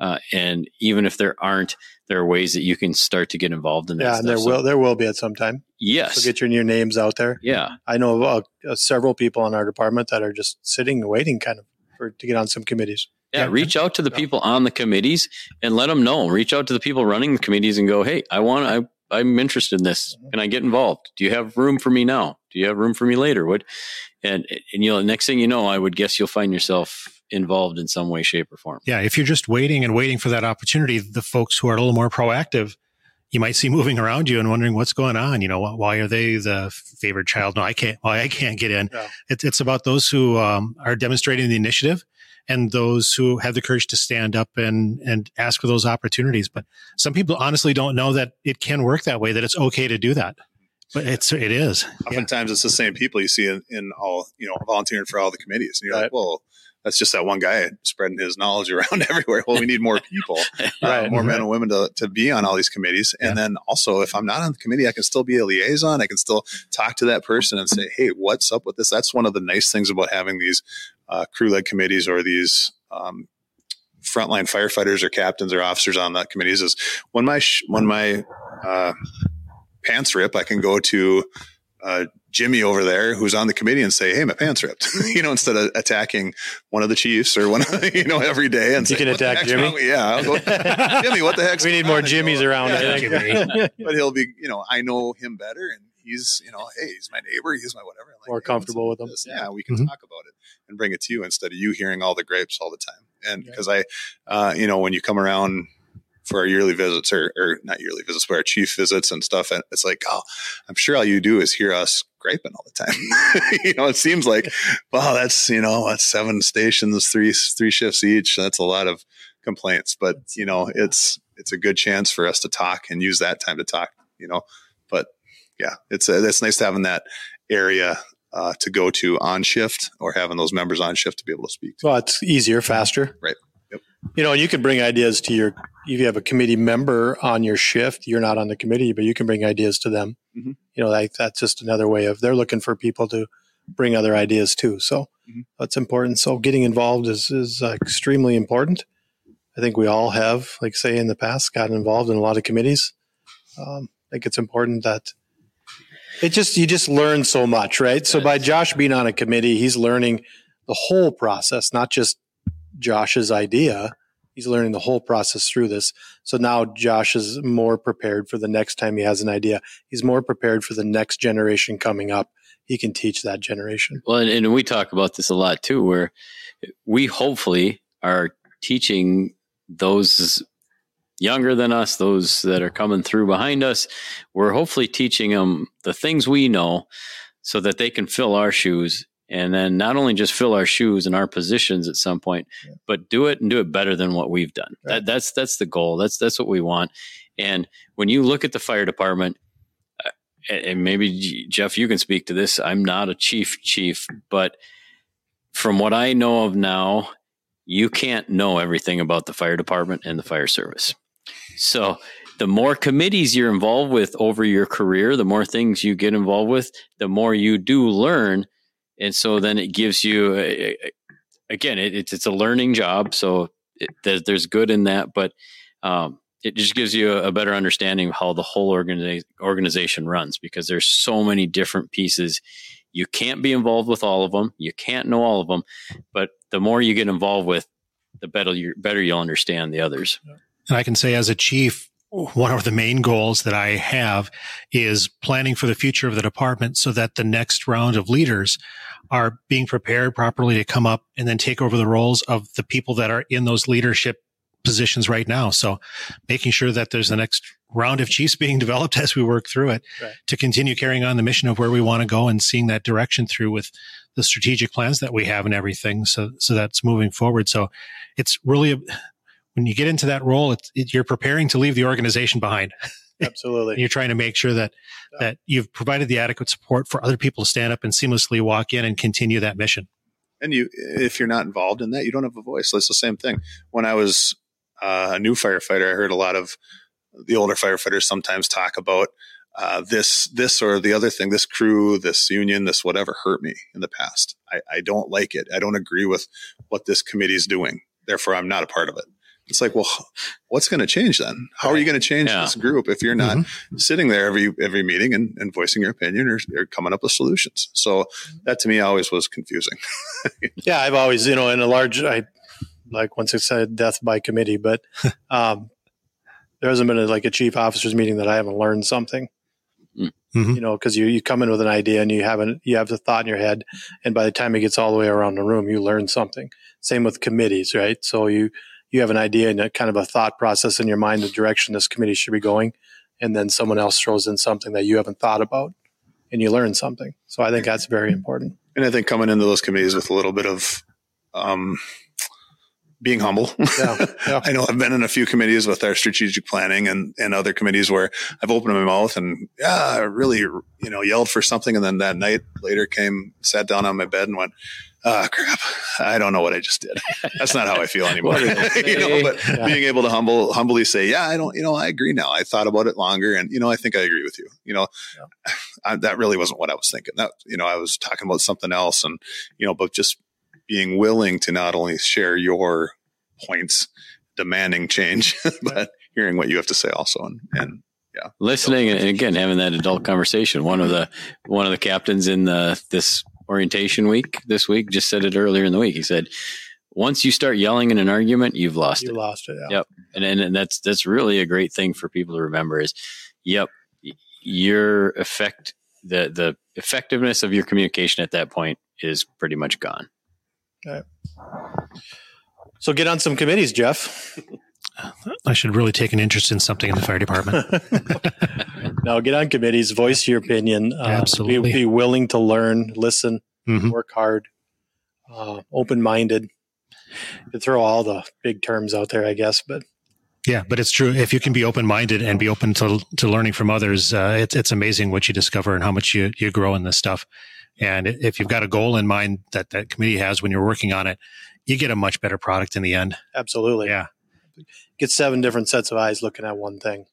Uh, and even if there aren't, there are ways that you can start to get involved in that. Yeah, and there. So, will there will be at some time. yes, So get your your names out there. yeah, I know uh, uh, several people in our department that are just sitting and waiting, kind of, for to get on some committees. yeah. Yeah. Reach out to the people on the committees and let them know. Reach out to the people running the committees and go, hey, I want, I, I'm interested in this. Mm-hmm. Can I get involved? Do you have room for me now? Do you have room for me later? What? And and you know, next thing you know, I would guess you'll find yourself involved in some way, shape, or form. Yeah. If you're just waiting and waiting for that opportunity, the folks who are a little more proactive, you might see moving around you and wondering what's going on. You know, why are they the favored child? No, I can't, why I can't get in. Yeah. It's, it's about those who um, are demonstrating the initiative and those who have the courage to stand up and, and ask for those opportunities. But some people honestly don't know that it can work that way, that it's okay to do that. But it's, it is. Yeah. Oftentimes it's the same people you see in, in all, you know, volunteering for all the committees. And you're Right. like, well, that's just that one guy spreading his knowledge around everywhere. Well, we need more people, uh, Right. more men and women to, to be on all these committees. And then also, if I'm not on the committee, I can still be a liaison. I can still talk to that person and say, hey, what's up with this? That's one of the nice things about having these uh, crew led committees or these um, frontline firefighters or captains or officers on that committees is when my sh- when my uh, pants rip, I can go to uh, Jimmy over there who's on the committee and say, "Hey, my pants ripped," you know, instead of attacking one of the chiefs or one, of, you know, every day. And You say, can attack Jimmy? wrong Yeah, I'll go, Jimmy, what the heck's We need more on?" Jimmys go, around. Yeah, I but he'll be, you know, I know him better, and he's, you know, hey, he's my neighbor, he's my whatever. I'm like, More "Hey, comfortable with him." this?" Yeah, we can Mhm. talk about it and bring it to you instead of you hearing all the grapes all the time. And Yeah. because I, uh, you know, when you come around for our yearly visits or, or not yearly visits, but our chief visits and stuff, and it's like, oh, I'm sure all you do is hear us griping all the time. you know, it seems like, wow, that's you know, that's seven stations, three three shifts each. That's a lot of complaints, but you know, it's it's a good chance for us to talk and use that time to talk. You know, but yeah, it's uh, it's nice to having that area uh, to go to on shift or having those members on shift to be able to speak. To. Well, it's easier, faster. Right. Yep. You know, and you can bring ideas to your, if you have a committee member on your shift, you're not on the committee, but you can bring ideas to them. Mhm. You know, like that's just another way of, they're looking for people to bring other ideas too. So Mhm. that's important. So getting involved is, is uh, extremely important. I think we all have, like say in the past, gotten involved in a lot of committees. Um, I think it's important that it just, you just learn so much, right? So by Josh being on a committee, he's learning the whole process, not just Josh's idea. He's learning the whole process through this. So now Josh is more prepared for the next time he has an idea. He's more prepared for the next generation coming up. He can teach that generation. Well, and, and we talk about this a lot too, where we hopefully are teaching those younger than us, those that are coming through behind us. We're hopefully teaching them the things we know so that they can fill our shoes and then not only just fill our shoes and our positions at some point, yeah. but do it and do it better than what we've done. Right. That, that's that's the goal. That's that's what we want. And when you look at the fire department, uh, and maybe Jeff, you can speak to this. I'm not a chief chief, but from what I know of now, you can't know everything about the fire department and the fire service. So the more committees you're involved with over your career, the more things you get involved with, the more you do learn and so then it gives you a, a, again it, it's it's a learning job so it, there's, good in that but um, it just gives you a, a, better understanding of how the whole organiza- organization runs because there's so many different pieces. You can't be involved with all of them. You can't know all of them but the more you get involved with the better you better you'll understand the others. And i can say as a chief one of the main goals that I have is planning for the future of the department so that the next round of leaders are being prepared properly to come up and then take over the roles of the people that are in those leadership positions right now. So making sure that there's the next round of chiefs being developed as we work through it right. to continue carrying on the mission of where we want to go and seeing that direction through with the strategic plans that we have and everything. So, so that's moving forward. So it's really a, when you get into that role, it, you're preparing to leave the organization behind. Absolutely. you're trying to make sure that yeah. that you've provided the adequate support for other people to stand up and seamlessly walk in and continue that mission. And you, if you're not involved in that, you don't have a voice. It's the same thing. When I was uh, a new firefighter, I heard a lot of the older firefighters sometimes talk about uh, this, this or the other thing, this crew, this union, this whatever hurt me in the past. I, I don't like it. I don't agree with what this committee is doing. Therefore, I'm not a part of it. It's like, well, what's going to change then? How are you going to change yeah. this group if you're not mm-hmm. sitting there every every meeting and, and voicing your opinion or, or, coming up with solutions? So that to me always was confusing. yeah, I've always, you know, in a large, I like once I said death by committee, but um, there hasn't been a, like a chief officers meeting that I haven't learned something. Mm. Mm-hmm. You know, because you you come in with an idea and you haven't you have the thought in your head, and by the time it gets all the way around the room, you learn something. Same with committees, right? So you you have an idea and a kind of a thought process in your mind the direction this committee should be going and then someone else throws in something that you haven't thought about and you learn something so i think that's very important and i think coming into those committees with a little bit of um, being humble. Yeah, yeah. I know I've been in a few committees with our strategic planning and, and other committees where I've opened my mouth and yeah, I really, you know, yelled for something. And then that night later came, sat down on my bed and went, oh crap. I don't know what i just did. That's not how i feel anymore. You know, but yeah. being able to humble humbly say yeah i don't you know i agree now. I thought about it longer and you know i think i agree with you. You know yeah. I, that really wasn't what i was thinking. That you know i was talking about something else and you know but just being willing to not only share your points demanding change but hearing what you have to say also and, and yeah. Listening and again having that adult conversation. One of the one of the captains in the this orientation week this week just said it earlier in the week. He said, once you start yelling in an argument, you've lost you it. lost it. Yeah. Yep. And, and, and that's, that's really a great thing for people to remember is, yep, your effect, the, the effectiveness of your communication at that point is pretty much gone. Okay. So get on some committees, Jeff. I should really take an interest in something in the fire department. no, get on committees, voice your opinion. Uh, Absolutely. Be, be, willing to learn, listen, mm-hmm. work hard, uh, open minded. To throw all the big terms out there, I guess, but yeah, but it's true. If you can be open minded and be open to to learning from others, uh, it's it's amazing what you discover and how much you you grow in this stuff. And if you've got a goal in mind that that committee has when you're working on it, you get a much better product in the end. Absolutely. Yeah get seven different sets of eyes looking at one thing.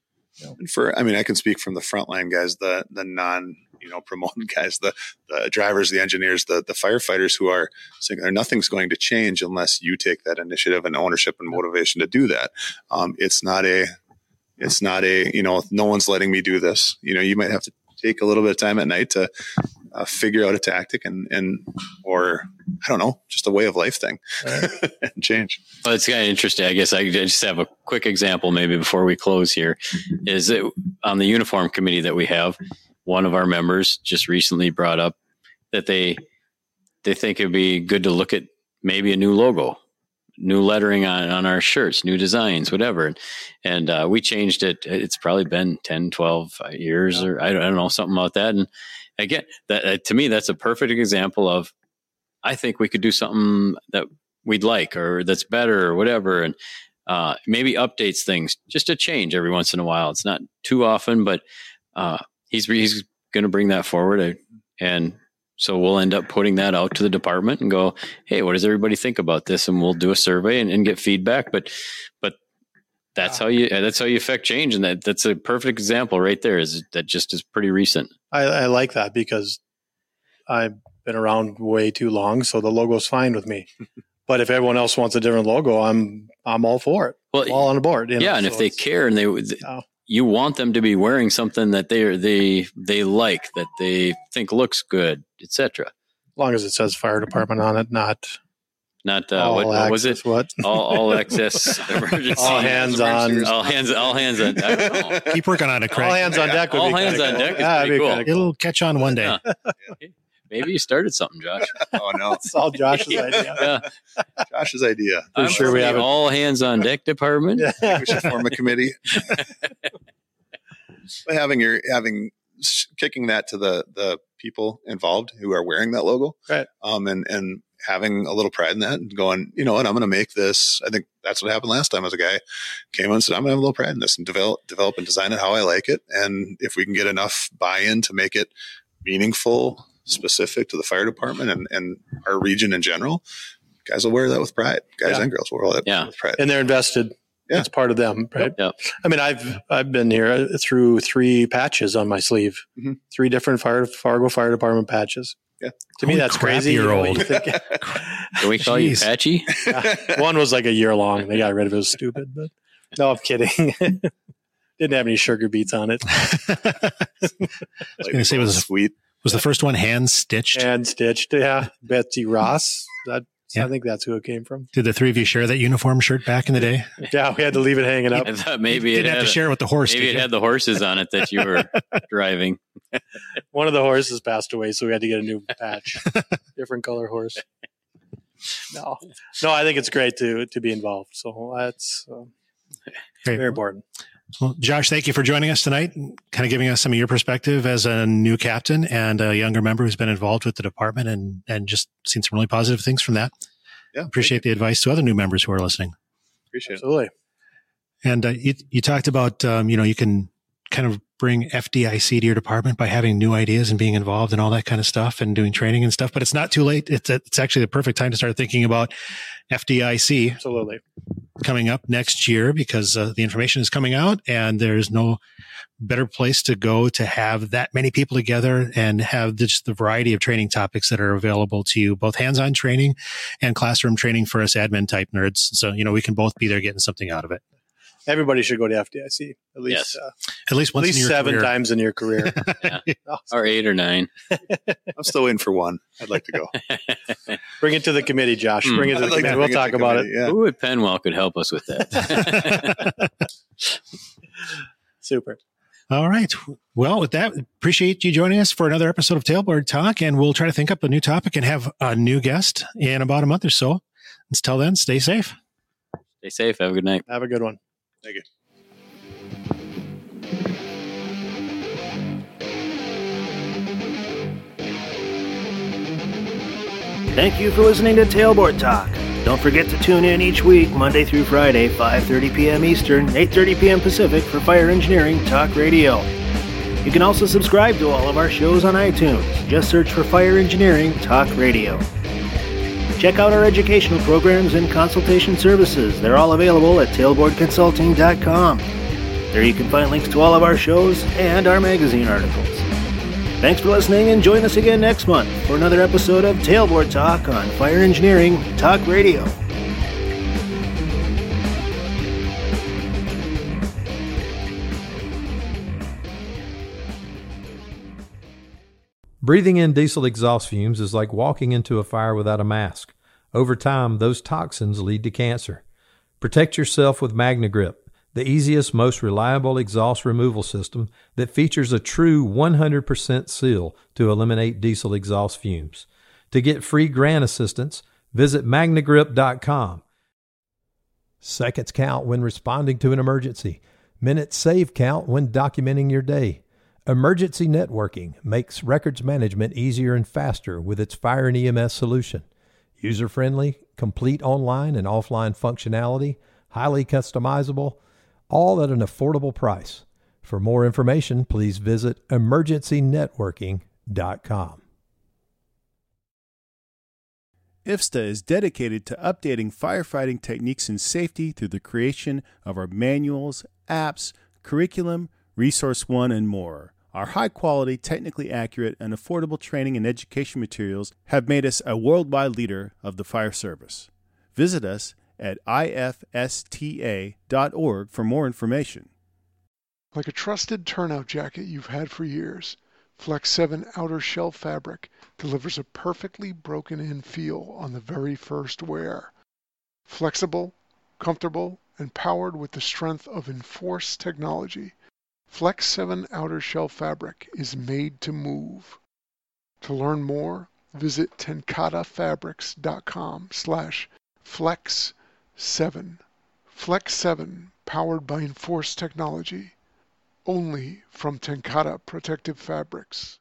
And For I mean, I can speak from the frontline guys, the the non you know promoted guys, the the drivers, the engineers, the the firefighters who are saying nothing's going to change unless you take that initiative and ownership and motivation to do that. Um, it's not a it's not a you know no one's letting me do this. You know, you might have to take a little bit of time at night to uh, figure out a tactic and and or I don't know, just a way of life thing right. and change. Well, it's kind of interesting. I guess I just have a quick example maybe before we close here. Is it on the uniform committee that we have? One of our members just recently brought up that they they think it'd be good to look at maybe a new logo. new lettering on, on our shirts, new designs, whatever. And uh, we changed it. It's probably been 10, 12 years or I don't, I don't know, something about that. And again, that uh, to me, that's a perfect example of I think we could do something that we'd like or that's better or whatever. And uh, maybe updates things just to change every once in a while. It's not too often, but uh, he's he's going to bring that forward, and so we'll end up putting that out to the department and go, hey, what does everybody think about this? And we'll do a survey and, and get feedback. But but that's how you that's how you affect change, and that that's a perfect example right there. Is that just is pretty recent. I, I like that because I've been around way too long, so the logo's fine with me. but if everyone else wants a different logo, I'm I'm all for it. Well, I'm all on the board. You know? Yeah, and so if they care and they, oh. you want them to be wearing something that they are, they they like, that they think looks good, etc. As long as it says fire department on it, not not uh, what, what, was it? What all, all access emergency? all hands on. All hands. All hands on. deck. Keep working on it, Craig. All hands on deck. all hands on deck is yeah, pretty cool. It'll catch on one day. Yeah. Maybe you started something, Josh. oh no, it's all Josh's idea. Yeah. Josh's idea. For I'm sure, we have it. all hands on deck department. Yeah. we should form a committee. By having your having kicking that to the the people involved who are wearing that logo, right? Um, and and having a little pride in that and going, you know what, I'm going to make this. I think that's what happened last time as a guy came on and said, I'm going to have a little pride in this and develop, develop and design it how I like it. And if we can get enough buy-in to make it meaningful specific to the fire department and, and our region in general, guys will wear that with pride. Guys Yeah. and girls will wear that Yeah. with pride. and they're invested. Yeah. It's part of them, right? Yep. I mean, I've I've been here through three patches on my sleeve, Mhm. three different fire Fargo Fire Department patches. Yeah. to me that's crazy. you're old. Can we call you Jeez. Patchy? one was like a year long. They got rid of it. It was stupid, but no, I'm kidding. Didn't have any sugar beets on it. I was gonna say, it was- sweet. Was the first one hand stitched? Hand stitched, Yeah, Betsy Ross. That Yeah. I think that's who it came from. Did the three of you share that uniform shirt back in the day? Yeah, we had to leave it hanging up. I thought maybe you didn't have to a- share it with the horse. maybe did it you? had the horses on it that you were driving. One of the horses passed away, so we had to get a new patch, different color horse. No, no, I think it's great to to be involved. So that's uh, very important. Well, Josh, thank you for joining us tonight, kind of giving us some of your perspective as a new captain and a younger member who's been involved with the department and, and just seen some really positive things from that. Yeah, Appreciate the advice to other new members who are listening. Appreciate it. Absolutely. And uh, you, you talked about, um, you know, you can kind of bring FDIC to your department by having new ideas and being involved and all that kind of stuff and doing training and stuff. But it's not too late. It's it's actually the perfect time to start thinking about FDIC Absolutely. coming up next year because uh, the information is coming out and there's no better place to go to have that many people together and have just the variety of training topics that are available to you, both hands-on training and classroom training for us admin type nerds. So, you know, we can both be there getting something out of it. Everybody should go to FDIC at least Yes. uh, At least once at least in your seven career. times in your career. Or eight or nine. I'm still in for one. I'd like to go. Bring it to the committee, Josh. Hmm. Bring it to the I'd like to committee. We'll bring it to talk about committee, it. Yeah. Who at PennWell could help us with that? Super. All right. Well, with that, appreciate you joining us for another episode of Tailboard Talk, and we'll try to think up a new topic and have a new guest in about a month or so. Until then, stay safe. Stay safe. Have a good night. Have a good one. Thank you. Thank you for listening to Tailboard Talk. Don't forget to tune in each week, Monday through Friday, 5:30 p.m. Eastern, 8:30 p.m. Pacific for Fire Engineering Talk Radio. You can also subscribe to all of our shows on iTunes. Just search for Fire Engineering Talk Radio. Check out our educational programs and consultation services. They're all available at tailboardconsulting.com. There you can find links to all of our shows and our magazine articles. Thanks for listening and join us again next month for another episode of Tailboard Talk on Fire Engineering Talk Radio. Breathing in diesel exhaust fumes is like walking into a fire without a mask. Over time, those toxins lead to cancer. Protect yourself with MagneGrip, the easiest, most reliable exhaust removal system that features a true 100% seal to eliminate diesel exhaust fumes. To get free grant assistance, visit magnegrip.com Seconds count when responding to an emergency. Minutes save count when documenting your day. Emergency Networking makes records management easier and faster with its Fire and EMS solution. User friendly, complete online and offline functionality, highly customizable, all at an affordable price. For more information, please visit emergencynetworking.com. IFSTA is dedicated to updating firefighting techniques and safety through the creation of our manuals, apps, curriculum, Resource One, and more. Our high quality, technically accurate, and affordable training and education materials have made us a worldwide leader of the fire service. Visit us at ifsta.org for more information. Like a trusted turnout jacket you've had for years, Flex 7 outer shell fabric delivers a perfectly broken in feel on the very first wear. Flexible, comfortable, and powered with the strength of Enforce technology, Flex 7 outer shell fabric is made to move. To learn more, visit tencatefabrics.com slash flex 7. Flex 7, powered by Enforce technology. Only from TenCate Protective Fabrics.